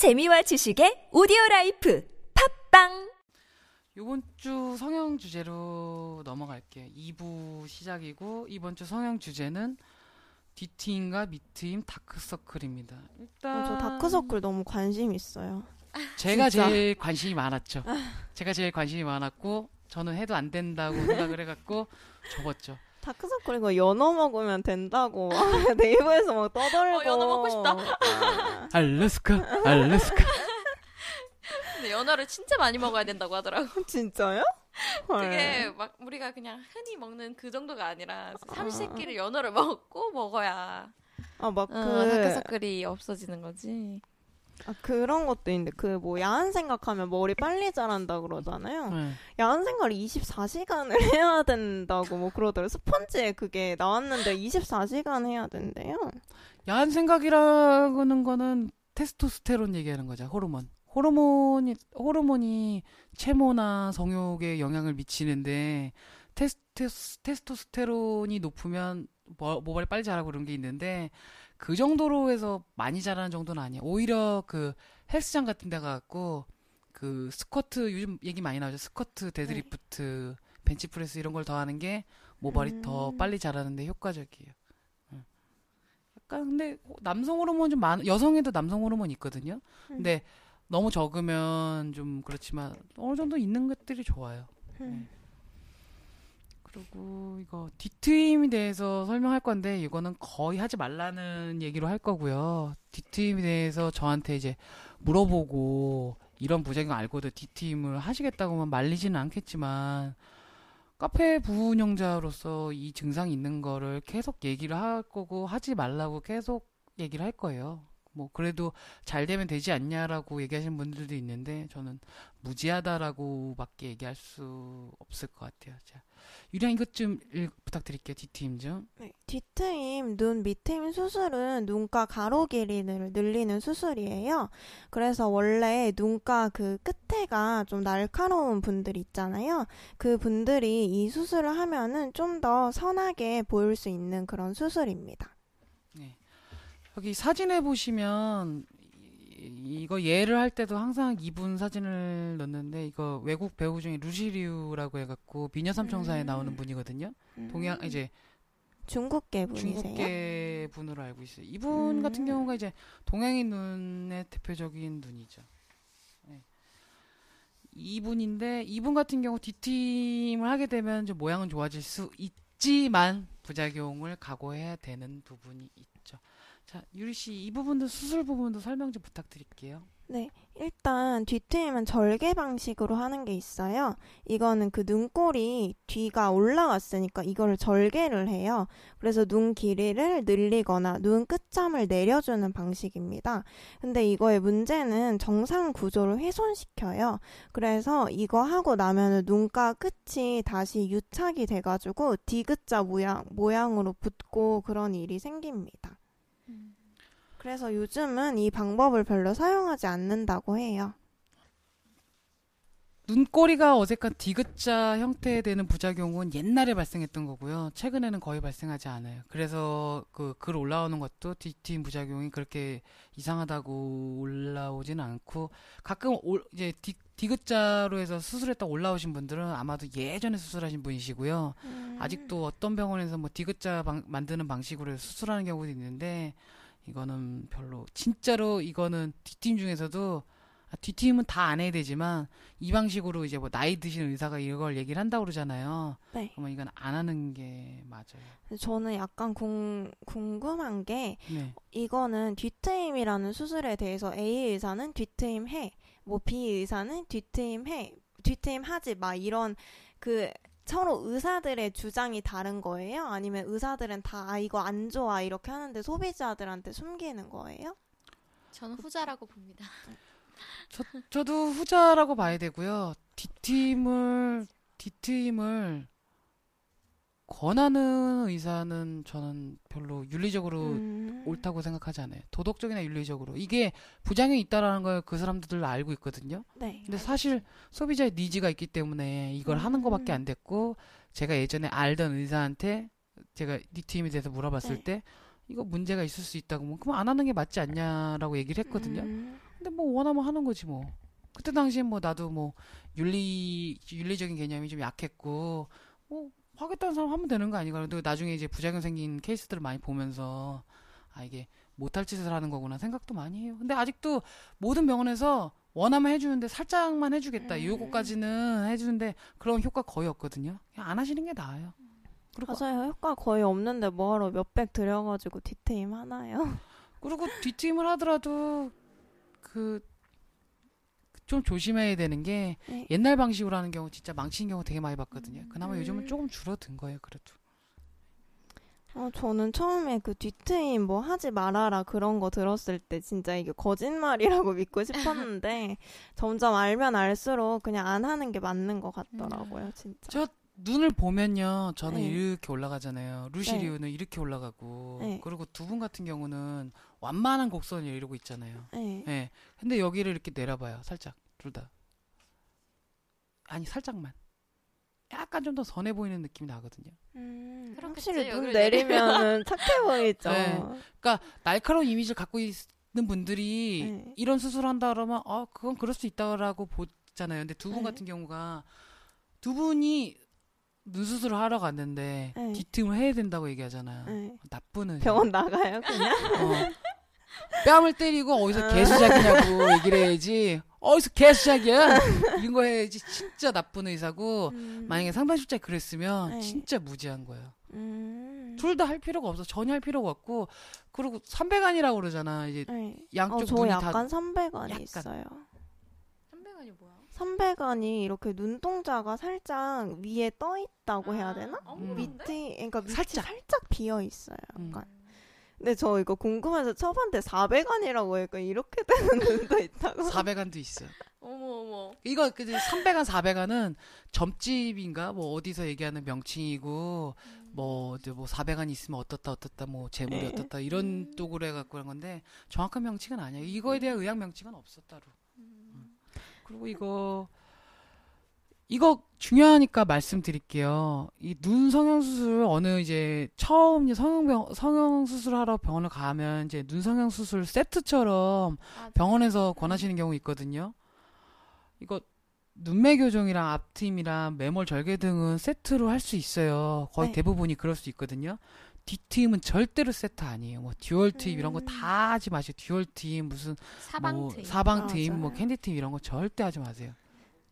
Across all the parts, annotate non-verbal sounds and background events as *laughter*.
재미와 지식의 오디오 life 팟빵 이번 주 성형 주제로 넘어갈게요. 2부 시작이고 이번 주 성형 주제는 뒤트임과 밑트임 다크서클입니다. 일단 어, 저 다크서클 너무 관심 있어요. 제가. 제일 관심이 많았죠. 제가 제일 관심이 많았고 저는 해도 안 된다고 *laughs* 생각을 해갖고 접었죠. 다크서클 이거 연어 먹으면 된다고 막 *laughs* 네이버에서 막 떠들고. 어, 연어 먹고 싶다. 아, 알래스카, 알래스카. 근데 연어를 진짜 많이 먹어야 된다고 하더라고. *laughs* 진짜요? 헐. 그게 막 우리가 그냥 흔히 먹는 그 정도가 아니라 삼시세끼를 연어를 *laughs* 먹고 먹어야 아막 어, 그, 다크서클이 없어지는 거지. 아, 그런 것도 있는데 그 뭐 야한 생각하면 머리 빨리 자란다 그러잖아요. 네. 야한 생각을 24시간을 *laughs* 해야 된다고 뭐 그러더라고요. 스펀지에 그게 나왔는데 24시간 해야 된대요. 야한 생각이라는 거는 테스토스테론 얘기하는 거죠. 호르몬. 호르몬이 호르몬이 체모나 성욕에 영향을 미치는데 테스토스, 테스토스테론이 높으면 모- 모발이 빨리 자라고 그런 게 있는데 그 정도로 해서 많이 자라는 정도는 아니에요. 오히려 그 헬스장 같은 데 가갖고 그 스쿼트 요즘 얘기 많이 나오죠. 스쿼트, 데드리프트, 벤치프레스 이런 걸 더 하는 게 모발이 더 음. 빨리 자라는데 효과적이에요. 응. 약간 근데 남성 호르몬 좀 많, 여성에도 남성 호르몬 있거든요. 근데 너무 적으면 좀 그렇지만 어느 정도 있는 것들이 좋아요. 음. 그리고 이거 뒤트임에 대해서 설명할 건데 이거는 거의 하지 말라는 얘기로 할 거고요. 뒤트임에 대해서 저한테 이제 물어보고 이런 부작용 알고도 뒤트임을 하시겠다고만 말리지는 않겠지만 카페 부운영자로서 이 증상이 있는 거를 계속 얘기를 할 거고 하지 말라고 계속 얘기를 할 거예요. 뭐 그래도 잘 되면 되지 않냐라고 얘기하시는 분들도 있는데 저는 무지하다라고밖에 얘기할 수 없을 것 같아요. 자, 유량 이것 좀 읽- 부탁드릴게요. 뒤트임 좀. 네, 뒤트임, 눈 밑트임 수술은 눈가 가로 길이를 늘리는 수술이에요. 그래서 원래 눈가 그 끝에가 좀 날카로운 분들 있잖아요. 그 분들이 이 수술을 하면은 좀 더 선하게 보일 수 있는 그런 수술입니다. 네. 여기 사진에 보시면 이- 이거 예를 할 때도 항상 이분 사진을 넣는데 이거 외국 배우 중에 루시리우라고 해갖고 미녀 삼총사에 음. 나오는 분이거든요. 동양 이제 중국계 분이세요? 중국계 분으로 알고 있어요. 이분 음. 같은 경우가 이제 동양인 눈의 대표적인 눈이죠. 네. 이분인데 이분 같은 경우 뒤팀을 하게 되면 좀 모양은 좋아질 수 있지만 부작용을 각오해야 되는 부분이 있죠. 자, 유리 씨 이 부분도 수술 부분도 설명 좀 부탁드릴게요. 네, 일단 뒤트임은 절개 방식으로 하는 게 있어요. 이거는 그 눈꼬리 뒤가 올라왔으니까 이거를 절개를 해요. 그래서 눈 길이를 늘리거나 눈 끝점을 내려주는 방식입니다. 근데 이거의 문제는 정상 구조를 훼손시켜요. 그래서 이거 하고 나면은 눈가 끝이 다시 유착이 돼가지고 디귿자 모양, 모양으로 붙고 그런 일이 생깁니다. 그래서 요즘은 이 방법을 별로 사용하지 않는다고 해요. 눈꼬리가 어색한 디귿자 형태에 되는 부작용은 옛날에 발생했던 거고요. 최근에는 거의 발생하지 않아요. 그래서 그 글 올라오는 것도 뒤트임 부작용이 그렇게 이상하다고 올라오지는 않고 가끔 올, 이제 디, 디귿자로 해서 수술했다 올라오신 분들은 아마도 예전에 수술하신 분이시고요. 아직도 어떤 병원에서 뭐 디귿자 방- 만드는 방식으로 수술하는 경우도 있는데 이거는 별로 진짜로 이거는 뒷팀 중에서도 아, 뒷팀은 다 안 해야 되지만 이 방식으로 이제 뭐 나이 드신 의사가 이걸 얘기를 한다고 그러잖아요. 네. 그러면 이건 안 하는 게 맞아요. 저는 약간 궁, 궁금한 게 네. 이거는 뒤트임이라는 수술에 대해서 A 의사는 뒤트임 해, 뭐 B 의사는 뒤트임 해, 뒤트임 하지 마 이런 그 서로 의사들의 주장이 다른 거예요? 아니면 의사들은 다 아, 이거 안 좋아 이렇게 하는데 소비자들한테 숨기는 거예요? 저는 후자라고 봅니다. 저, 저도 후자라고 봐야 되고요. 뒷팀을 뒷팀을 권하는 의사는 저는 별로 윤리적으로 음. 옳다고 생각하지 않아요. 도덕적이나 윤리적으로 이게 부작용이 있다라는 걸 그 사람들 알고 있거든요. 네. 근데 사실 소비자의 니즈가 있기 때문에 이걸 하는 음. 것밖에 안 됐고 제가 예전에 알던 의사한테 제가 니 팀에 대해서 물어봤을 네. 때 이거 문제가 있을 수 있다고 뭐 그럼 안 하는 게 맞지 않냐라고 얘기를 했거든요. 음. 근데 뭐 원하면 하는 거지 뭐. 그때 당시엔 뭐 나도 뭐 윤리 윤리적인 개념이 좀 약했고 뭐 하겠다는 사람 하면 되는 거 아닌가. 근데 나중에 이제 부작용 생긴 케이스들을 많이 보면서 아 이게 못할 짓을 하는 거구나 생각도 많이 해요. 근데 아직도 모든 병원에서 원하면 해주는데 살짝만 해주겠다. 음. 요거까지는 해주는데 그런 효과 거의 없거든요. 그냥 안 하시는 게 나아요. 그리고 맞아요. 효과 거의 없는데 뭐하러 몇백 들여가지고 뒤트임 하나요? 그리고 뒷팀을 하더라도 그 좀 조심해야 되는 게 네. 옛날 방식으로 하는 경우 진짜 망치는 경우 되게 많이 봤거든요. 그나마 음. 요즘은 조금 줄어든 거예요. 그래도. 어, 저는 처음에 그 뒤트임 뭐 하지 말아라 그런 거 들었을 때 진짜 이게 거짓말이라고 *laughs* 믿고 싶었는데 점점 알면 알수록 그냥 안 하는 게 맞는 것 같더라고요, 진짜. 저 눈을 보면요, 저는 네. 이렇게 올라가잖아요. 루시리우는 이렇게 올라가고, 네. 그리고 두 분 같은 경우는 완만한 곡선을 이러고 있잖아요. 네. 예. 근데 여기를 이렇게 내려봐요. 살짝 둘 다. 아니 살짝만. 약간 좀 더 선해 보이는 느낌이 나거든요. 음, 확실히 눈 내리면은 *laughs* 착해 보이죠. 네. 날카로운 이미지를 갖고 있는 분들이 네. 이런 수술한다 그러면 어 그건 그럴 수 있다라고 보잖아요. 근데 두분 네. 같은 경우가 두 분이 눈 수술을 하러 갔는데 네. 뒤틈을 해야 된다고 얘기하잖아요. 네. 나쁜 의사. 병원 나가요, 그냥? *laughs* 어. 뺨을 때리고 어디서 아. 개수작이냐고 얘기를 해야지. 어디서 개수작이야? 이런 거 해야지. 진짜 나쁜 의사고. 음. 만약에 상담실장이 그랬으면 네. 진짜 무지한 거예요. 음. 둘다 할 필요가 없어. 전혀 할 필요가 없고. 그리고 300안이라고 그러잖아. 이제 네. 양쪽 어, 저 눈이 약간 다 300안이 약간. 있어요. 300원이 뭐야? 300안이 이렇게 눈동자가 살짝 위에 떠 있다고 해야 되나? 어, 음. 밑에 그러니까 밑이 살짝. 살짝, 비어 있어요. 음. 약간. 근데 저 이거 궁금해서 쳐봤는데 400안이라고 해니까 이렇게 되는 눈도 있다고. 400안도 있어요. 어머 어머. 이거 그 300안, 400안은 점집인가 뭐 어디서 얘기하는 명칭이고 뭐 이제 뭐 400안 있으면 어떻다 어떻다 뭐 재물이 네. 어떻다 이런 쪽으로 해 갖고 한 건데 정확한 명칭은 아니에요. 이거에 대한 의학 명칭은 없어 따로. 음. 그리고 이거 이거 중요하니까 말씀드릴게요. 이 눈 성형 수술 어느 이제 처음 이제 성형병 성형 수술하러 병원을 가면 이제 눈 성형 수술 세트처럼. 병원에서 권하시는 경우 있거든요. 이거 눈매 교정이랑 앞트임이랑 매몰 절개 등은 세트로 할 수 있어요. 거의 네. 대부분이 그럴 수 있거든요. 뒷트임은 절대로 세트 아니에요. 뭐 dual 트임 이런 거 음. 다 하지 마세요. dual 트임 무슨 사방 뭐 트임. 사방 트임 뭐 맞아요. 캔디 트임 이런 거 절대 하지 마세요.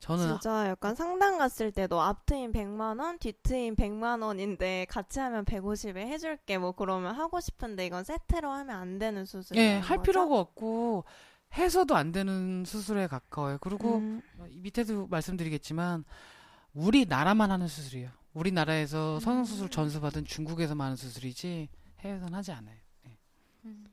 저는 진짜 약간 상담 갔을 때도 앞트임 100만 원, 뒤트임 100만 원인데 같이 하면 150에 해줄게 뭐 그러면 하고 싶은데 이건 세트로 하면 안 되는 수술이에요. 예, 할 필요가 없고 해서도 안 되는 수술에 가까워요. 그리고 음, 이 밑에도 말씀드리겠지만 우리 나라만 하는 수술이에요. 우리나라에서 성형수술 전수받은 중국에서만 하는 수술이지 해외에서는 하지 않아요. 예. 음.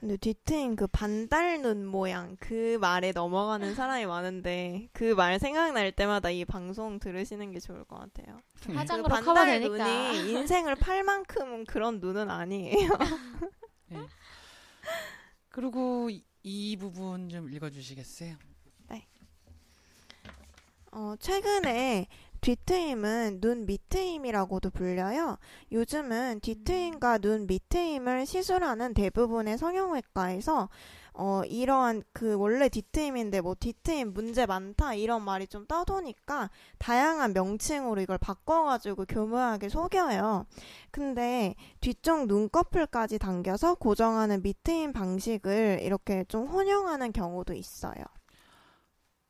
근데 뒤트임 그 반달 눈 모양 그 말에 넘어가는 사람이 많은데 그 말 생각날 때마다 이 방송 들으시는 게 좋을 것 같아요. 예. 화장으로 그 반달 커버되니까. 눈이 인생을 팔 만큼은 그런 눈은 아니에요. 그리고 이, 이 부분 좀 읽어주시겠어요? 어, 최근에 뒤트임은 눈 밑트임이라고도 불려요. 요즘은 뒤트임과 눈 밑트임을 시술하는 대부분의 성형외과에서 어, 이러한 그 원래 뒤트임인데 뭐 뒤트임 문제 많다 이런 말이 좀 떠도니까 다양한 명칭으로 이걸 바꿔가지고 교묘하게 속여요. 근데 뒤쪽 눈꺼풀까지 당겨서 고정하는 밑트임 방식을 이렇게 좀 혼용하는 경우도 있어요.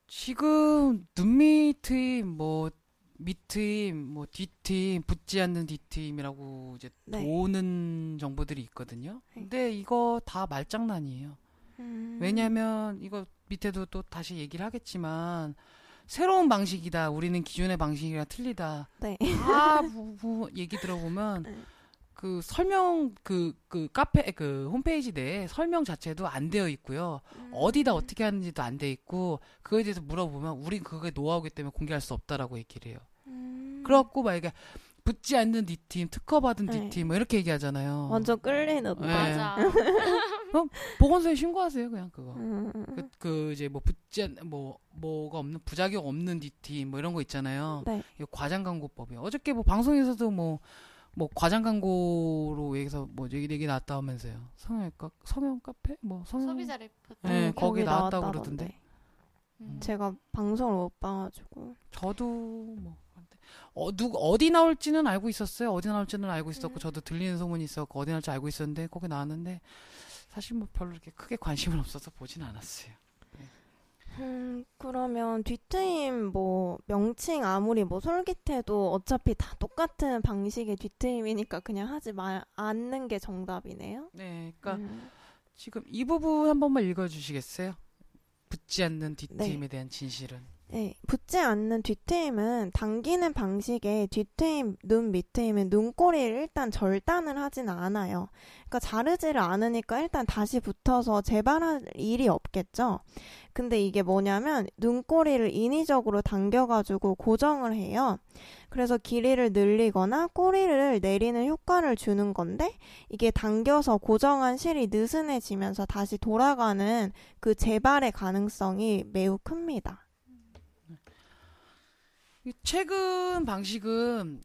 지금 눈 밑트임 뭐 밑트임 뭐 뒤트임 붙지 않는 뒤트임이라고 이제 네. 도는 정보들이 있거든요. 네. 근데 이거 다 말장난이에요. 음. 왜냐하면 이거 밑에도 또 다시 얘기를 하겠지만 새로운 방식이다. 우리는 기존의 방식이랑 틀리다. 네. 다 *laughs* 부, 부- 얘기 들어보면 네. 그 설명 그 그 카페 그 홈페이지 내에 설명 자체도 안 되어 있고요. 음. 어디다 어떻게 하는지도 안 돼 있고 그거에 대해서 물어보면 우린 그게 노하우기 때문에 공개할 수 없다라고 얘기를 해요. 음. 그렇고 만약에 붙지 않는 니팀, 특허 받은 네. 니팀 뭐 이렇게 얘기하잖아요. 완전 끌리는 네. 맞아. *laughs* 보건소에 신고하세요, 그냥 그거. 음, 그, 그 이제 뭐 붙지 않, 뭐 뭐가 없는 부작용 없는 니팀 뭐 이런 거 있잖아요. 네. 이거 과장 광고법이에요. 어저께 뭐 방송에서도 뭐 뭐 과장 광고로 여기서 뭐 얘기 얘기 나왔다 하면서요. 성형외과 성형 카페 뭐 성형 소비자 리포트. 네, 음, 거기 나왔다고 나왔다던데. 그러던데. 음. 제가 방송을 못 봐가지고. 저도 뭐 어, 누 어디 나올지는 알고 있었어요. 어디 나올지는 알고 있었고 음. 저도 들리는 소문이 있었고 어디 나올지 알고 있었는데 거기 나왔는데 사실 뭐 별로 이렇게 크게 관심은 없어서 보진 않았어요. 음, 그러면 뒤트임 뭐 명칭 아무리 뭐 솔깃해도 어차피 다 똑같은 방식의 뒤트임이니까 그냥 하지 마, 않는 게 정답이네요. 네, 그러니까 음. 지금 이 부분 한 번만 읽어주시겠어요? 붙지 않는 뒷팀에 대한 진실은. 네, 붙지 않는 뒤트임은 당기는 방식의 뒤트임, 눈 밑트임은 눈꼬리를 일단 절단을 하진 않아요. 그러니까 자르지를 않으니까 일단 다시 붙어서 재발할 일이 없겠죠. 근데 이게 뭐냐면 눈꼬리를 인위적으로 당겨가지고 고정을 해요. 그래서 길이를 늘리거나 꼬리를 내리는 효과를 주는 건데 이게 당겨서 고정한 실이 느슨해지면서 다시 돌아가는 그 재발의 가능성이 매우 큽니다. 이 최근 방식은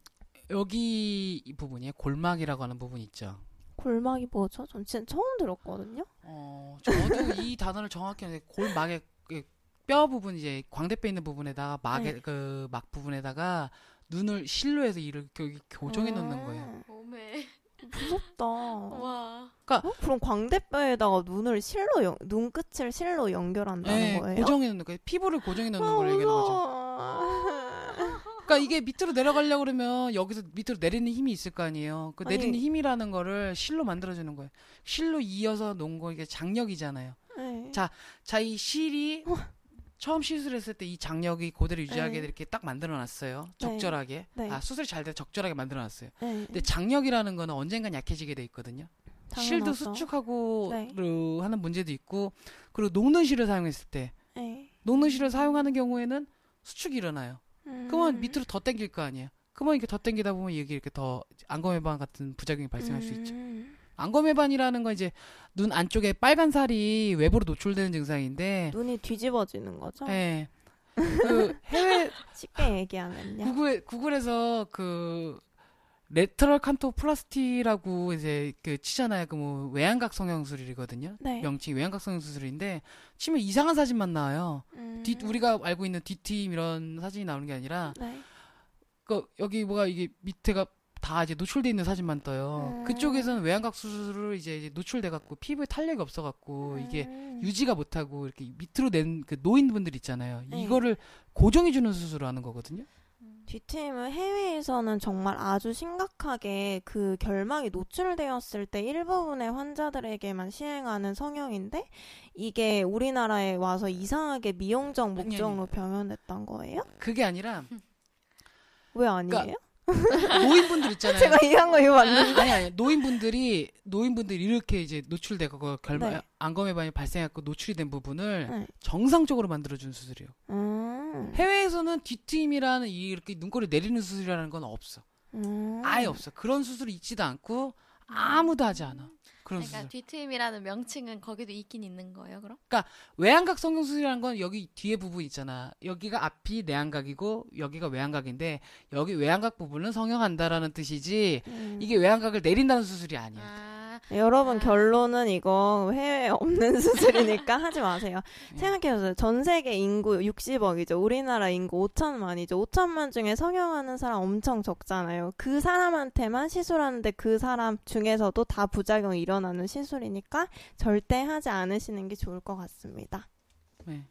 여기 이 부분이에요. 골막이라고 하는 부분 있죠. 골막이 뭐죠? 전 진짜 처음 들었거든요. 어, 저도 이 *laughs* 단어를 정확히 골막의 그뼈 부분 이제 광대뼈 있는 부분에다가 막의 네. 그막 부분에다가 눈을 실로 해서 이렇게 여기 교정해 놓는 거예요. 아, 몸에. 무섭다. 어? 와. 그럼 광대뼈에다가 눈을 실로 연, 눈끝을 실로 연결한다는 네, 거예요? 고정해 놓는 거예요. 피부를 고정해 놓는 아, 걸 얘기하는 거죠. 그러니까 이게 밑으로 내려가려고 그러면 여기서 밑으로 내리는 힘이 있을 거 아니에요. 그 아니. 내리는 힘이라는 거를 실로 만들어 주는 거예요. 실로 이어서 놓은 거 이게 장력이잖아요. 네. 자, 자 이 실이 처음 시술했을 때 이 장력이 그대로 유지하게 네. 이렇게 딱 만들어 놨어요. 네. 적절하게. 네. 아, 수술이 잘 돼서 적절하게 만들어 놨어요. 네. 근데 장력이라는 거는 언젠간 약해지게 돼 있거든요. 실도. 수축하고 네. 르 하는 문제도 있고 그리고 녹는 실을 사용했을 때 네. 녹는 실을 사용하는 경우에는 수축이 일어나요. 그러면 음. 밑으로 더 당길 거 아니에요. 그러면 이렇게 더 당기다 보면 이게 이렇게 더 안검해반 같은 부작용이 발생할 수 있죠. 음. 안검해반이라는 건 이제 눈 안쪽에 빨간 살이 외부로 노출되는 증상인데, 눈이 뒤집어지는 거죠? 예. *laughs* 그 해외 쉽게 얘기하면요. 구글 구글에서 그 lateral canthoplasty라고 이제 그 치잖아요. 그 뭐 외양각 성형술이거든요. 네. 명칭이 외양각 성형수술인데 치면 이상한 사진만 나와요. 음. 뒤 우리가 알고 있는 뒤트임 이런 사진이 나오는 게 아니라 네. 그 여기 뭐가 이게 밑에가 다 이제 노출돼 있는 사진만 떠요. 음. 그쪽에서는 외양각 수술을 이제, 이제 노출돼 갖고 피부에 탄력이 없어 갖고 이게 음. 유지가 못 하고 이렇게 밑으로 낸 그 노인분들 있잖아요. 네. 이거를 고정해 주는 수술을 하는 거거든요. 뒤팀은 해외에서는 정말 아주 심각하게 그 결막이 노출되었을 때 일부분의 환자들에게만 시행하는 성형인데 이게 우리나라에 와서 이상하게 미용적 아니, 목적으로 아니. 변형됐던 거예요? 그게 아니라 왜 아니에요? 노인분들 있잖아요. 제가 이해한 거 이거 맞는데? 아니 아니 노인분들이 노인분들이 이렇게 이제 노출되고 결막 네. 안검해반이 발생했고 노출이 된 부분을 네. 정상적으로 만들어준 수술이에요. 음. 해외에서는 뒤트임이라는 이 이렇게 눈꼬리 내리는 수술이라는 건 없어. 음. 아예 없어. 그런 수술이 있지도 않고 아무도 하지 않아. 그러니까 수술. 뒤트임이라는 명칭은 거기도 있긴 있는 거예요, 그럼? 외양각 성형수술이라는 건 여기 뒤에 부분 있잖아. 여기가 앞이 내양각이고 여기가 외양각인데 여기 외양각 부분은 성형한다라는 뜻이지 음. 이게 외양각을 내린다는 수술이 아니야. 아, 여러분 아. 결론은 이거 해외에 없는 *laughs* 수술이니까 하지 마세요. 네. 생각해보세요. 전 세계 인구 60억이죠. 우리나라 인구 5천만이죠. 5천만 중에 성형하는 사람 엄청 적잖아요. 그 사람한테만 시술하는데 그 사람 중에서도 다 부작용이 일어나는 시술이니까 절대 하지 않으시는 게 좋을 것 같습니다. 네.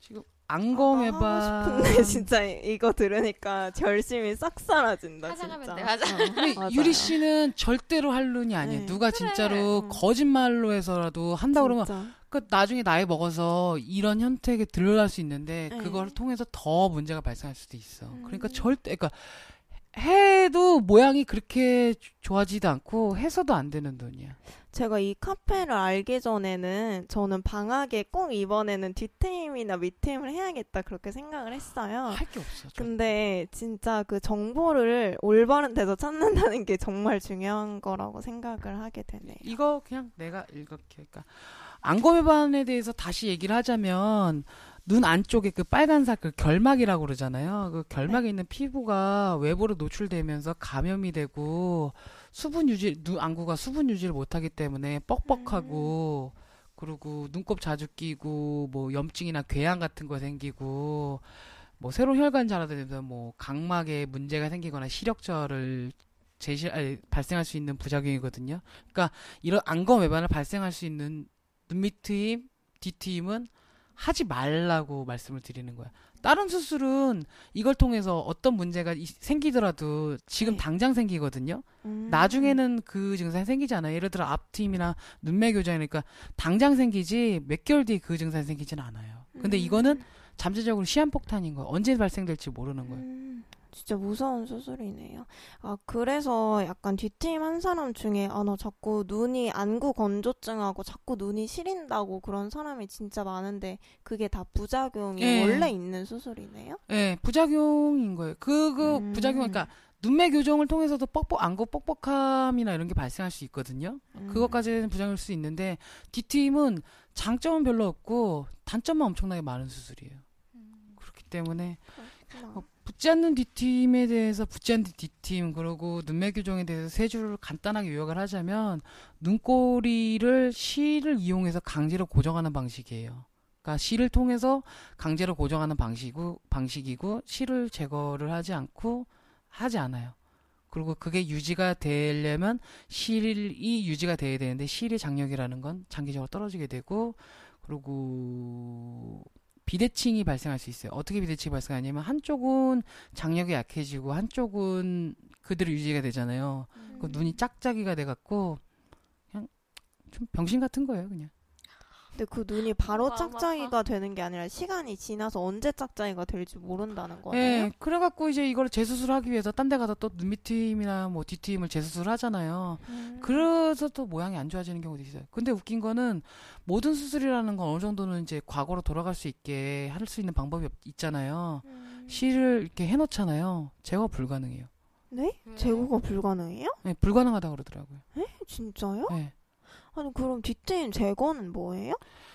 지금 안검해반 싶은데 *laughs* 진짜 이거 들으니까 결심이 싹 사라진다. 진짜. 돼, 하자. 어, 근데 맞아요. 유리 씨는 절대로 할 눈이 아니에요. 네. 누가 그래. 진짜로 음. 거짓말로 해서라도 한다 그러면. 그 나중에 나이 먹어서 이런 현택에 들어갈 수 있는데 네. 그걸 통해서 더 문제가 발생할 수도 있어. 그러니까 음. 절대 그러니까 해도 모양이 그렇게 조- 좋아지지도 않고 해서도 안 되는 눈이야. 제가 이 카페를 알기 전에는 저는 방학에 꼭 이번에는 뒤트임이나 밑트임을 해야겠다 그렇게 생각을 했어요. 할 게 없어. 근데 진짜 그 정보를 올바른 데서 찾는다는 게 정말 중요한 거라고 생각을 하게 되네요. 이거 그냥 내가 이렇게 그러니까 안검해반에 대해서 다시 얘기를 하자면 눈 안쪽에 그 빨간색 그 결막이라고 그러잖아요. 그 결막에 있는 피부가 외부로 노출되면서 감염이 되고 수분 유지 눈 안구가 수분 유지를 못하기 때문에 뻑뻑하고 그리고 눈곱 자주 끼고 뭐 염증이나 궤양 같은 거 생기고 뭐 새로운 혈관 자라되면서 뭐 각막에 문제가 생기거나 시력저를 제시 아니, 발생할 수 있는 부작용이거든요. 그러니까 이런 안검 외반을 발생할 수 있는 눈밑 트임, 뒤 트임은 하지 말라고 말씀을 드리는 거야. 다른 수술은 이걸 통해서 어떤 문제가 이- 생기더라도 지금 네. 당장 생기거든요. 음. 나중에는 그 증상이 생기지 않아요. 예를 들어 앞트임이나 눈매 교정이니까 당장 생기지 몇 개월 뒤에 그 증상이 생기지는 않아요. 근데 음. 이거는 잠재적으로 시한폭탄인 거예요. 언제 발생될지 모르는 거예요. 음, 진짜 무서운 수술이네요. 아, 그래서 약간 뒤트임 한 사람 중에, 아, 나 자꾸 눈이 안구 건조증하고 자꾸 눈이 시린다고 그런 사람이 진짜 많은데, 그게 다 부작용이 예. 원래 있는 수술이네요? 예, 부작용인 거예요. 그, 그, 음. 부작용, 그러니까, 눈매 교정을 통해서도 뻑뻑, 안구 뻑뻑함이나 이런 게 발생할 수 있거든요. 음. 그것까지는 부작용일 수 있는데, D팀은 장점은 별로 없고, 단점만 엄청나게 많은 수술이에요. 그렇기 때문에, 그렇구나. 어, 붙지 않는 D팀에 대해서 붙지 않는 D팀, 그리고 눈매 교정에 대해서 세 줄을 간단하게 요약을 하자면, 눈꼬리를 실을 이용해서 강제로 고정하는 방식이에요. 그러니까 실을 통해서 강제로 고정하는 방식이고, 방식이고 실을 제거를 하지 않고 하지 않아요. 그리고 그게 유지가 되려면 실이 유지가 돼야 되는데 실의 장력이라는 건 장기적으로 떨어지게 되고 그리고 비대칭이 발생할 수 있어요. 어떻게 비대칭이 발생하냐면 한쪽은 장력이 약해지고 한쪽은 그대로 유지가 되잖아요. 그 눈이 짝짝이가 돼갖고 그냥 좀 병신 같은 거예요, 그냥. 근데 그 눈이 바로 마음 짝짝이가 되는 게 아니라 시간이 지나서 언제 짝짝이가 될지 모른다는 거네요? 예, 그래갖고 이제 이걸 재수술하기 위해서 딴 데 가서 또 눈 밑트임이나 뭐 뒤트임을 재수술 하잖아요. 음. 그래서 또 모양이 안 좋아지는 경우도 있어요. 근데 웃긴 거는 모든 수술이라는 건 어느 정도는 이제 과거로 돌아갈 수 있게 할 수 있는 방법이 없- 있잖아요. 음. 실을 이렇게 해놓잖아요. 제거 불가능해요. 네? 왜? 제거가 불가능해요? 네, 불가능하다고 그러더라고요. 진짜요? 네. 아니 그럼 뒤트임 제거는 뭐예요?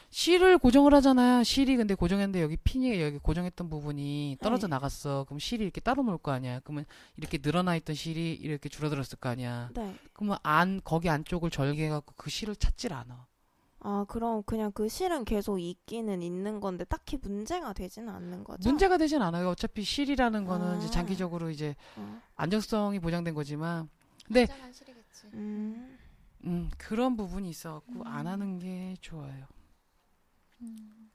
실을 고정을 하잖아요. 실이 근데 고정했는데 여기 핀이 여기 고정했던 부분이 떨어져 네. 나갔어. 그럼 실이 이렇게 따로 놓을 거 아니야. 그러면 이렇게 늘어나 있던 실이 이렇게 줄어들었을 거 아니야. 네. 그러면 안 거기 안쪽을 절개해갖고 그 실을 찾질 않아. 아 그럼 그냥 그 실은 계속 있기는 있는 건데 딱히 문제가 되지는 않는 거죠? 문제가 되진 않아요. 어차피 실이라는 거는 이제 아. 장기적으로 이제 어. 안정성이 보장된 거지만, 근데. 음. 음, 그런 부분이 있어갖고 음. 안 하는 게 좋아요. 음.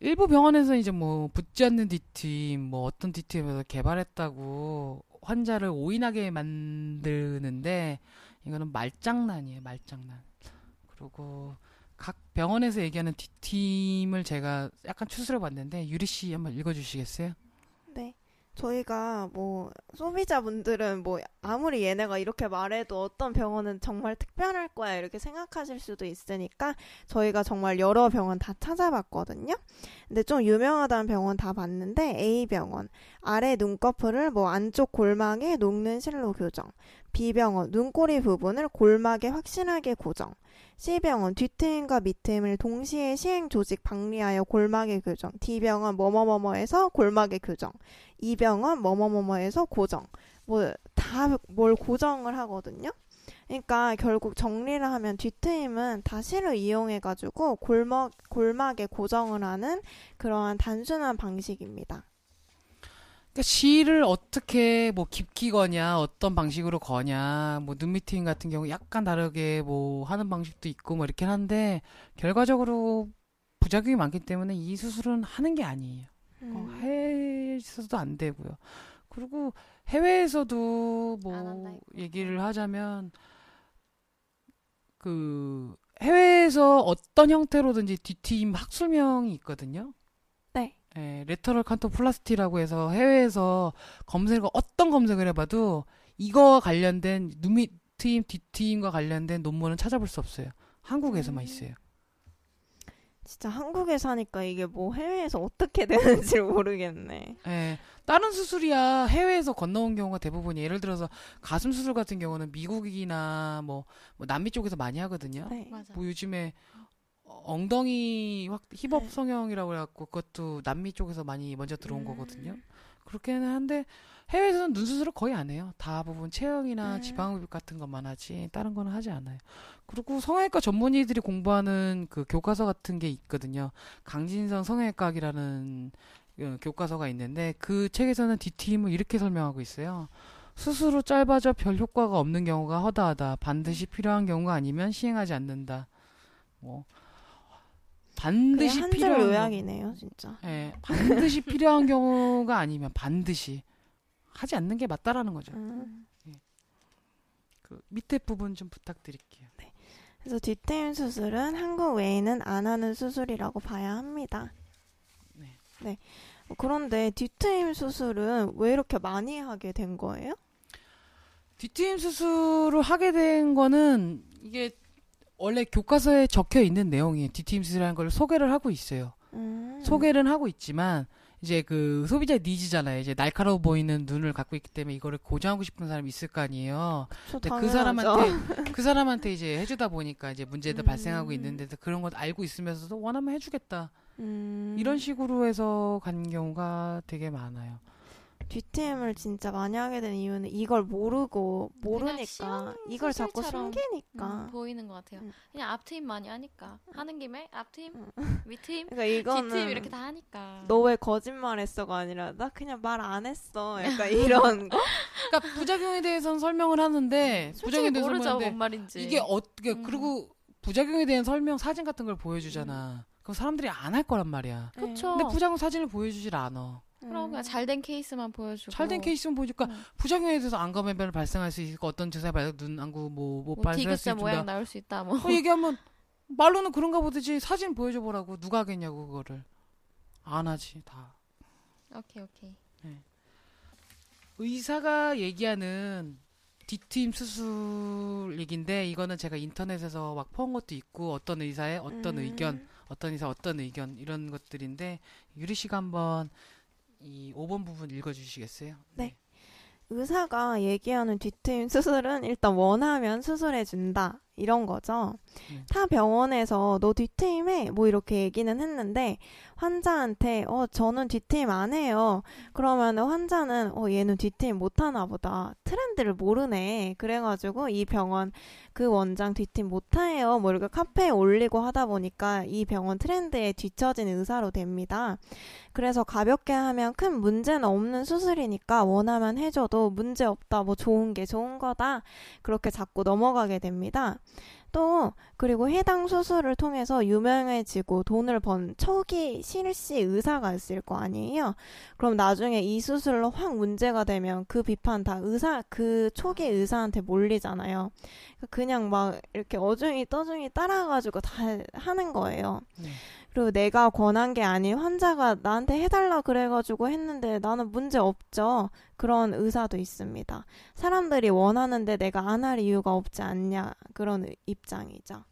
일부 병원에서 이제 뭐 붙지 않는 D팀, 뭐 어떤 D팀에서 개발했다고 환자를 오인하게 만드는데 이거는 말장난이에요, 말장난. 그리고 각 병원에서 얘기하는 D팀을 제가 약간 추스려 봤는데 유리 씨 한번 읽어주시겠어요? 네. 저희가 뭐 소비자분들은 뭐 아무리 얘네가 이렇게 말해도 어떤 병원은 정말 특별할 거야 이렇게 생각하실 수도 있으니까 저희가 정말 여러 병원 다 찾아봤거든요. 근데 좀 유명하다는 병원 다 봤는데 A 병원 아래 눈꺼풀을 뭐 안쪽 골막에 녹는 실로 교정. B 병원 눈꼬리 부분을 골막에 확실하게 고정. C병원 뒤트임과 밑트임을 동시에 시행 조직 방리하여 골막에 교정. D병원 뭐뭐뭐뭐에서 골막에 교정. E병원 뭐뭐뭐뭐에서 고정. 뭐 다 뭘 고정을 하거든요. 그러니까 결국 정리를 하면 뒤트임은 다시를 이용해 가지고 골막 골막에 고정을 하는 그러한 단순한 방식입니다. 그러니까 실을 어떻게 뭐 깊게 거냐, 어떤 방식으로 거냐, 뭐 눈미팅 같은 경우 약간 다르게 뭐 하는 방식도 있고 뭐 이렇게 하는데 결과적으로 부작용이 많기 때문에 이 수술은 하는 게 아니에요. 어, 음. 해서도 안 되고요. 그리고 해외에서도 뭐. 얘기를 하자면 그 해외에서 어떤 형태로든지 뒤팀 학술명이 있거든요. 네. 예, lateral canthoplasty라고 해서 해외에서 검색을 어떤 검색을 해봐도 이거와 관련된 눈밑 트임, 뒤트임과 관련된 논문은 찾아볼 수 없어요. 한국에서만 음. 있어요. 진짜 한국에 사니까 이게 뭐 해외에서 어떻게 되는지 *laughs* 모르겠네. 예, 다른 수술이야 해외에서 건너온 경우가 대부분이 예를 들어서 가슴 수술 같은 경우는 미국이나 뭐, 뭐 남미 쪽에서 많이 하거든요. 네. 맞아. 뭐 요즘에 엉덩이 확 힙업 네. 성형이라고 해갖고 그것도 남미 쪽에서 많이 먼저 들어온 음. 거거든요. 그렇게는 한데 해외에서는 눈 수술을 거의 안 해요. 다 부분 체형이나 음. 지방흡입 같은 것만 하지 다른 거는 하지 않아요. 그리고 성형외과 전문의들이 공부하는 그 교과서 같은 게 있거든요. 강진성 성형외과학이라는 어, 교과서가 있는데 그 책에서는 뒤트임을 이렇게 설명하고 있어요. 스스로 짧아져 별 효과가 없는 경우가 허다하다. 반드시 필요한 경우가 아니면 시행하지 않는다. 뭐 반드시 필요한 경우- 요약이네요, 진짜. 예, 반드시 필요한 경우가 아니면 반드시 하지 않는 게 맞다라는 거죠. 음. 그 밑에 부분 좀 부탁드릴게요. 그래서 뒤트임 수술은 한국 외에는 안 하는 수술이라고 봐야 합니다. 네. 네. 어, 그런데 뒤트임 수술은 왜 이렇게 많이 하게 된 거예요? 뒤트임 수술을 하게 된 거는 이게 원래 교과서에 적혀 있는. 뒤트임 수술이라는 걸 소개를 하고 있어요. 음. 소개는 하고 있지만 이제 그 소비자 니즈잖아요. 이제 날카로워 보이는 눈을 갖고 있기 때문에 이거를 고정하고 싶은 사람이 있을 거 아니에요. 저 근데 그 당연하죠. 사람한테 *laughs* 그 사람한테 이제 해주다 보니까 이제 문제들 음. 발생하고 있는데도 그런 걸 알고 있으면서도 원하면 해주겠다 음. 이런 식으로 해서 간 경우가 되게 많아요. 뒤트임을 진짜 많이 하게 된 이유는 이걸 모르고 모르니까 이걸 자꾸 숨기니까. 음, 보이는 것 같아요. 음. 그냥 앞트임 많이 하니까 하는 김에 앞트임, 밑트임, 그러니까 이거는 뒤트임 이렇게 다 하니까. 너 왜 거짓말했어가 아니라 나 그냥 말 안 했어. 약간 이런 거. *laughs* 그러니까 부작용에 대해서는 설명을 하는데 솔직히 부작용에 대해서 모르죠 뭔 말인지. 이게 어떻게 음. 그리고 부작용에 대한 설명 사진 같은 걸 보여주잖아. 그럼 사람들이 안 할 거란 말이야. 그쵸. 근데 부작용 사진을 보여주질 않아. 그럼 그냥 잘된 케이스만 보여주고. 잘된 케이스는 보여줄까? 음. 부작용에 대해서 안검변을 발생할 수 있고 어떤 증상이 발생, 눈 안구 뭐, 뭐 뭐 발생할 수 있다. 모양 나올 수 있다. 뭐. 어, 얘기하면 *laughs* 말로는 그런가 보듯이 사진 보여줘 보라고 누가 하겠냐고 그거를 안 하지 다. 오케이 오케이. 의사가 얘기하는 뒤트임 수술 얘긴데 이거는 제가 인터넷에서 막 퍼온 것도 있고 어떤 의사의 어떤 음. 의견, 어떤 의사 어떤 의견 이런 것들인데 유리 씨가 한번 이 5번 부분 읽어주시겠어요? 네. 의사가 얘기하는 뒤트임 수술은 일단 원하면 수술해준다. 이런 거죠. 음. 타 병원에서 너 뒤트임해. 뭐 이렇게 얘기는 했는데, 환자한테, 어, 저는 뒤트임 안 해요. 그러면 환자는, 어, 얘는 뒤트임 못 하나 보다. 트렌드를 모르네. 그래가지고 이 병원, 그 원장 뒤트임 못 해요. 뭐 이렇게 카페에 올리고 하다 보니까 이 병원 트렌드에 뒤처진 의사로 됩니다. 그래서 가볍게 하면 큰 문제는 없는 수술이니까 원하면 해줘도 문제 없다. 뭐 좋은 게 좋은 거다. 그렇게 자꾸 넘어가게 됩니다. 또 그리고 해당 수술을 통해서 유명해지고 돈을 번 초기 실시 의사가 있을 거 아니에요. 그럼 나중에 이 수술로 확 문제가 되면 그 비판 다 의사 그 초기 의사한테 몰리잖아요. 그냥 막 이렇게 어중이 떠중이 따라가지고 다 하는 거예요. 네. 그리고 내가 권한 게 아닌 환자가 나한테 해달라 그래가지고 했는데 나는 문제 없죠. 그런 의사도 있습니다. 사람들이 원하는데 내가 안 할 이유가 없지 않냐. 그런 의- 입장이죠.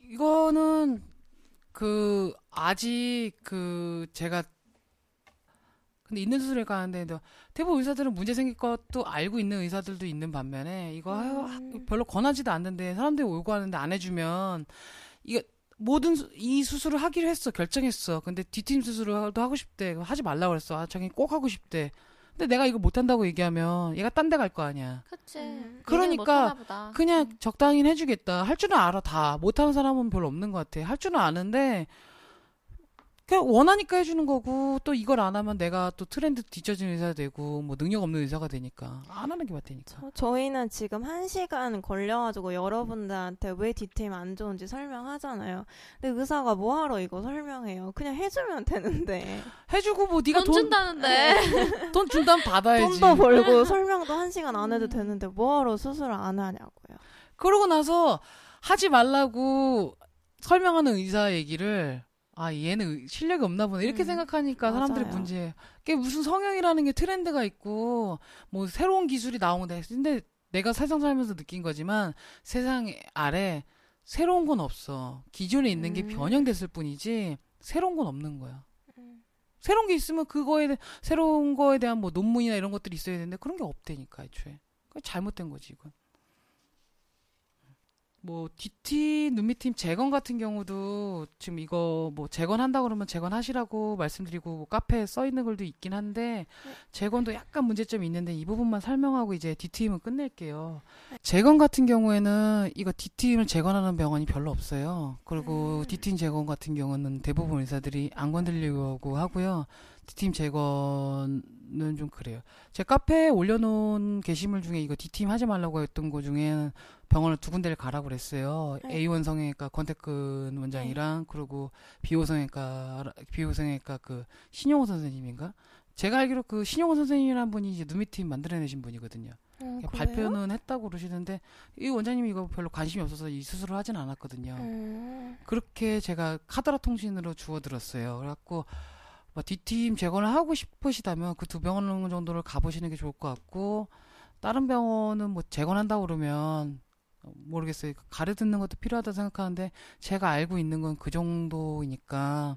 이거는 그 아직 그 제가 근데 있는 수술에 가는데 대부분 의사들은 문제 생길 것도 알고 있는 의사들도 있는 반면에 이거 음. 별로 권하지도 않는데 사람들이 오고 하는데 안 해주면 이게 모든 수- 이 수술을 하기로 했어 결정했어 근데 뒤팀 수술도 하고 싶대 하지 말라 그랬어 아 자기 꼭 하고 싶대 근데 내가 이거 못 한다고 얘기하면 얘가 딴 데 갈 거 아니야 그치. 음. 그러니까. 그냥 적당히 해주겠다. 할 줄은 알아, 다. 못하는 사람은 별로 없는 것 같아. 할 줄은 아는데, 그냥 원하니까 해주는 거고, 또 이걸 안 하면 내가 또 트렌드 뒤처진 의사 되고, 뭐 능력 없는 의사가 되니까. 안 하는 게 맞다니까. 저- 저희는 지금 한 시간 걸려가지고 여러분들한테 왜 디테일 안 좋은지 설명하잖아요. 근데 의사가 뭐하러 이거 설명해요? 그냥 해주면 되는데. 해주고 뭐 네가 돈, 돈, 준다는데. 돈 준다면 받아야지. 돈도 벌고 설명도 한 시간 안 해도 되는데 뭐하러 수술을 안 하냐고요. 그러고 나서 하지 말라고 설명하는 의사 얘기를 아 얘는 의- 실력이 없나 보네 이렇게 음, 생각하니까 사람들이 맞아요. 문제. 그게 무슨 성형이라는 게 트렌드가 있고 뭐 새로운 기술이 나오는데 근데 내가 세상 살면서 느낀 거지만 세상 아래 새로운 건 없어. 기존에 있는 게 음. 변형됐을 뿐이지 새로운 건 없는 거야. 음. 새로운 게 있으면 그거에 대- 새로운 거에 대한 뭐 논문이나 이런 것들이 있어야 되는데 그런 게 없다니까 애초에. 그 잘못된 거지 이건. 뭐 DT 눈밑팀 재건 같은 경우도 지금 이거 뭐 재건한다 그러면 재건하시라고 말씀드리고 뭐 카페에 써 있는 글도 있긴 한데 재건도 약간 문제점이 있는데 이 부분만 설명하고 이제 DT임은 끝낼게요. 재건 같은 경우에는 이거 DT임을 재건하는 병원이 별로 없어요. 그리고 DT임 재건 같은 경우는 대부분 의사들이 안 건들려고 하고요. DT임 재건 은좀 그래요. 제 카페에 올려놓은 게시물 중에 이거 DT임 하지 말라고 했던 거 중에 병원을 두 군데를 가라고 그랬어요. 네. A1 성형외과 권태근 원장이랑 그리고 비호 성형외과 비호 성형외과 그 신용호 선생님인가? 제가 알기로 그 신용호 선생님이라는 분이 이제 누미팀 만들어내신 분이거든요. 어, 그래요? 발표는 했다고 그러시는데 이 원장님이 이거 별로 관심이 없어서 이 수술을 하진 않았거든요. 음, 그렇게 제가 카드라 통신으로 주워 들었어요. 그래갖고 뭐 D팀 재건을 하고 싶으시다면 그 두 병원 정도를 가보시는 게 좋을 것 같고 다른 병원은 뭐 재건한다고 그러면 모르겠어요. 가르 듣는 것도 필요하다 생각하는데 제가 알고 있는 건 그 정도이니까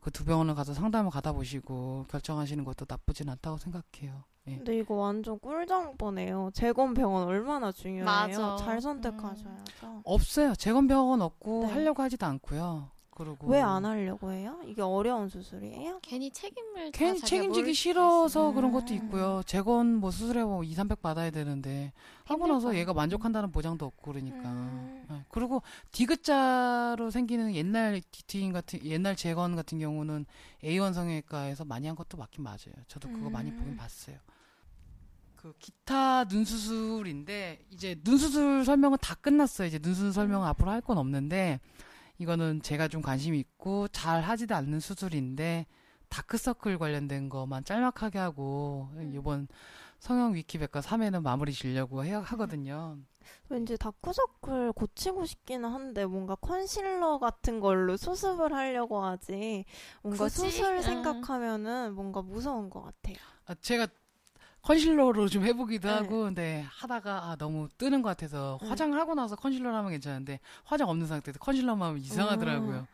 그 두 병원을 가서 상담을 가다 보시고 결정하시는 것도 나쁘진 않다고 생각해요. 예. 근데 이거 완전 꿀정보네요. 재건 병원 얼마나 중요해요. 맞아. 잘 선택하셔야죠. 없어요. 재건 병원 없고 네. 하려고 하지도 않고요. 그리고 왜 안 하려고 해요? 이게 어려운 수술이에요? 괜히 책임을 다 괜히 책임지기 싫어서. 그런 것도 음. 있고요. 재건 뭐 수술해보면 2, 300 받아야 되는데 하고 나서? 얘가 만족한다는 보장도 없고 그러니까. 음. 네. 그리고 디귿자로 생기는 옛날 디트인 같은 옛날 재건 같은 경우는 A1 성형외과에서 많이 한 것도 맞긴 맞아요. 저도 그거 많이 음. 보긴 봤어요. 그 기타 눈 수술인데 이제 눈 수술 설명은 다 끝났어요. 이제 눈 수술 설명은 앞으로 할 건 없는데 이거는 제가 좀 관심이 있고 잘 하지도 않는 수술인데 다크서클 관련된 거만 짤막하게 하고 이번 성형 위키백과 3회는 마무리 지려고 해 하거든요. 왠지 다크서클 고치고 싶기는 한데 뭔가 컨실러 같은 걸로 수습을 하려고 하지 뭔가 굳이? 수술 응. 생각하면은 뭔가 무서운 것 같아요. 아, 제가 컨실러로 좀 해보기도 네. 하고 근데 하다가 아, 너무 뜨는 것 같아서 네. 화장을 하고 나서 컨실러를 하면 괜찮은데 화장 없는 상태에서 컨실러만 하면 이상하더라고요.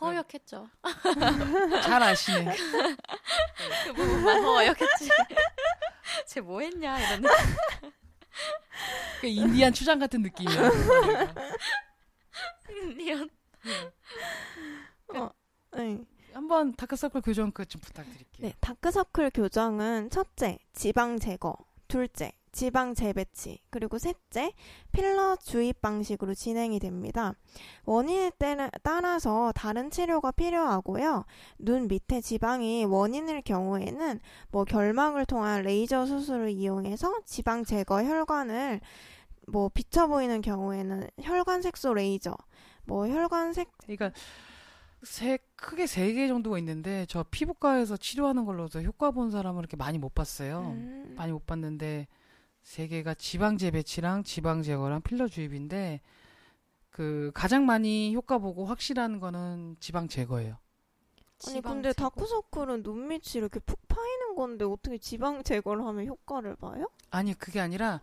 허옇겠죠. *laughs* 잘 아시네. 그 부분만 허옇겠지. *laughs* 쟤 뭐 했냐 이런 느낌. 그 인디안 추장 같은 느낌이야. *laughs* 이런. 네. 한번 다크서클 교정 끝 좀 부탁드릴게요. 네, 다크서클 교정은 첫째, 지방 제거, 둘째, 지방 재배치, 그리고 셋째, 필러 주입 방식으로 진행이 됩니다. 원인에 따라- 따라서 다른 치료가 필요하고요. 눈 밑에 지방이 원인일 경우에는 뭐 결막을 통한 레이저 수술을 이용해서 지방 제거 혈관을 뭐 비쳐 보이는 경우에는 혈관 색소 레이저, 뭐 혈관 색 그러니까 세 크게 세 개 정도가 있는데 저 피부과에서 치료하는 걸로서 효과 본 사람을 이렇게 많이 못 봤어요. 음, 많이 못 봤는데 세 개가 지방 재배치랑 지방 제거랑 필러 주입인데 그 가장 많이 효과 보고 확실한 거는 지방 제거예요. 아니 근데 제거. 다크서클은 눈밑이 이렇게 푹 파이는 건데 어떻게 지방 제거를 하면 효과를 봐요? 아니 그게 아니라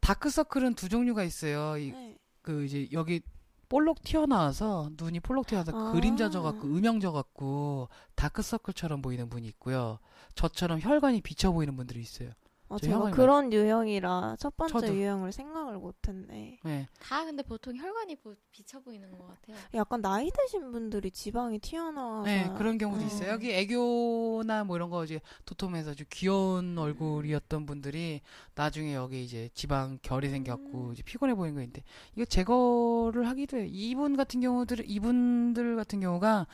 다크서클은 두 종류가 있어요. 이, 네. 그 이제 여기 볼록 튀어나와서 눈이 볼록 튀어나와서 아. 그림자 져갖고 음영 져갖고 다크서클처럼 보이는 분이 있고요. 저처럼 혈관이 비쳐 보이는 분들이 있어요. 아, 저 제가 그런 유형이라 첫 번째 저도. 유형을 생각을 못했네. 네. 다 근데 보통 혈관이 보- 비쳐 보이는 것 같아요. 약간 나이 드신 분들이 지방이 튀어나와서 네, 그런 경우도 음. 있어요. 여기 애교나 뭐 이런 거 이제 도톰해서 아주 귀여운 음. 얼굴이었던 분들이 나중에 여기 이제 지방 결이 생겼고 음. 이제 피곤해 보이는 거 있는데 이거 제거를 하기도 해요. 이분 같은 경우들 이분들 같은 경우가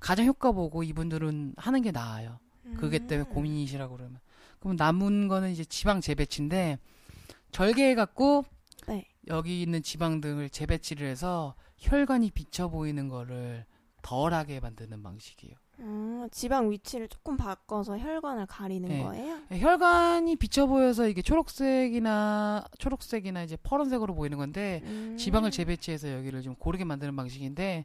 가장 효과 보고 이분들은 하는 게 나아요. 그게 때문에 음. 고민이시라고 그러면. 그럼 남은 거는 이제 지방 재배치인데 절개해 갖고 네. 여기 있는 지방 등을 재배치를 해서 혈관이 비쳐 보이는 거를 덜하게 만드는 방식이에요. 음, 지방 위치를 조금 바꿔서 혈관을 가리는 네. 거예요? 혈관이 비쳐 보여서 이게 초록색이나 초록색이나 이제 파란색으로 보이는 건데 음. 지방을 재배치해서 여기를 좀 고르게 만드는 방식인데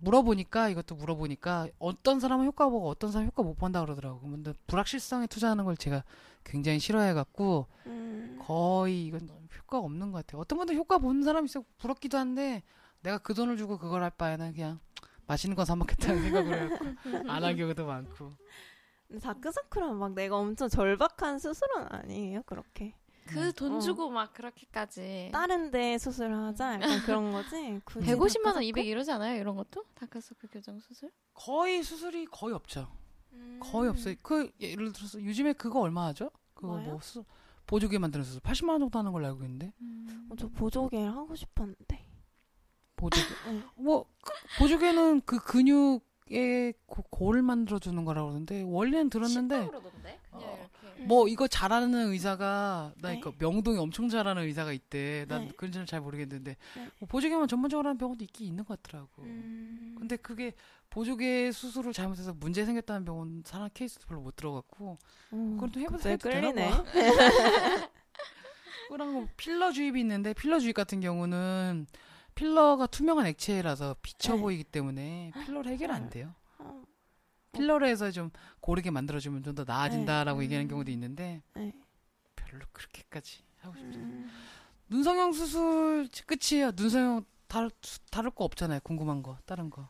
물어보니까 이것도 물어보니까 어떤 사람은 효과 보고 어떤 사람은 효과 못 본다 그러더라고. 근데 불확실성에 투자하는 걸 제가 굉장히 싫어해 갖고 음. 거의 이건 효과가 없는 것 같아요. 어떤 분들 효과 보는 사람이 있어 부럽기도 한데 내가 그 돈을 주고 그걸 할 바에는 그냥 맛있는 거 사 먹겠다는 생각을 해갖고 *laughs* 안할 경우도 많고. 다크서클은 막 내가 엄청 절박한 수술은 아니에요, 그렇게. 그돈 어. 주고 막 그렇게까지 다른 데 수술하자 약간 *laughs* 그런 거지. 굳이 150만 원, 다크서클? 200 이러지 않아요? 이런 것도? 다크서클 교정 수술? 거의 수술이 거의 없죠. 음. 거의 없어요. 그 예를 들어서 요즘에 그거 얼마 하죠? 그거 뭐요? 뭐 수, 보조개 만드는 수술 80만 원 정도 하는 걸로 알고 있는데 어, 저 보조개를 하고 싶었는데. 보조개 *laughs* 네. 뭐 그, 보조개는 그 근육에 고, 골을 만들어 주는 거라고 그러는데 원래는 들었는데 그러던데? 그냥 어. 이렇게. 뭐 이거 잘하는 의사가 나 네. 이거 명동이 엄청 잘하는 의사가 있대. 난 네. 그런지는 잘 모르겠는데 네. 뭐 보조개만 전문적으로 하는 병원도 있긴 있는 것 같더라고. 음. 근데 그게 보조개 수술을 잘못해서 문제 생겼다는 병원 사람 케이스도 별로 못 들어갔고 어, 그건 또 갑자기 해도 끌리네. *laughs* 봐. 그랑 필러 주입이 있는데 필러 주입 같은 경우는 필러가 투명한 액체라서 비쳐 네. 보이기 때문에 필러로 해결 안 돼요. 어, 필러로 해서 좀 고르게 만들어주면 좀 더 나아진다라고 네. 얘기하는 음. 경우도 있는데 네. 별로 그렇게까지 하고 싶지 않아요. 음. 눈성형 수술 끝이에요. 눈성형 다룰, 다룰 거 없잖아요. 궁금한 거, 다른 거.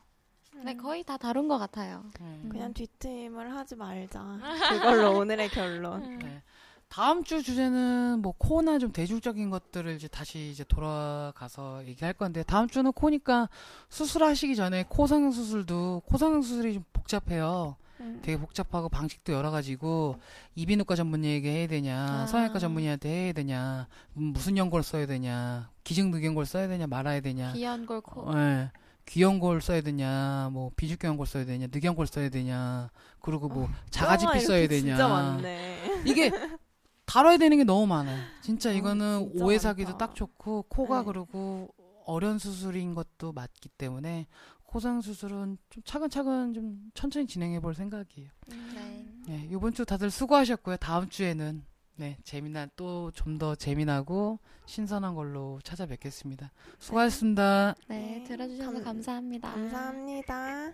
네, 거의 다 다룬 것 같아요. 네. 그냥 뒷트임을 하지 말자. 그걸로 오늘의 결론. 음. 네. 다음 주 주제는 뭐 코나 좀 대중적인 것들을 이제 다시 이제 돌아가서 얘기할 건데 다음 주는 코니까 수술하시기 전에 코 성형 수술도 코 성형 수술이 좀 복잡해요. 음. 되게 복잡하고 방식도 여러 가지고 이비인후과 전문의에게 해야 되냐, 아. 성형외과 전문의한테 해야 되냐, 음, 무슨 연고를 써야 되냐, 기증늑연고를 써야 되냐 말아야 되냐, 귀연골 코. 예. 귀연골 써야 되냐, 뭐 비주경골 써야 되냐, 늑연골 써야 되냐, 그리고 뭐 자가지피 뼈가 써야 어, 되냐. 진짜 많네. 이게 *laughs* 다뤄야 되는 게 너무 많아요. 진짜 어, 이거는 진짜 오해 사기도 많다. 딱 좋고 코가 네. 그리고 어려운 수술인 것도 맞기 때문에 코상 수술은 좀 차근차근 좀 천천히 진행해 볼 생각이에요. 네. 네, 이번 주 다들 수고하셨고요. 다음 주에는 네, 재미난 또 좀 더 재미나고 신선한 걸로 찾아뵙겠습니다. 수고하셨습니다. 네, 네, 들어주셔서 감- 감사합니다. 감사합니다.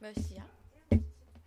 몇 시야?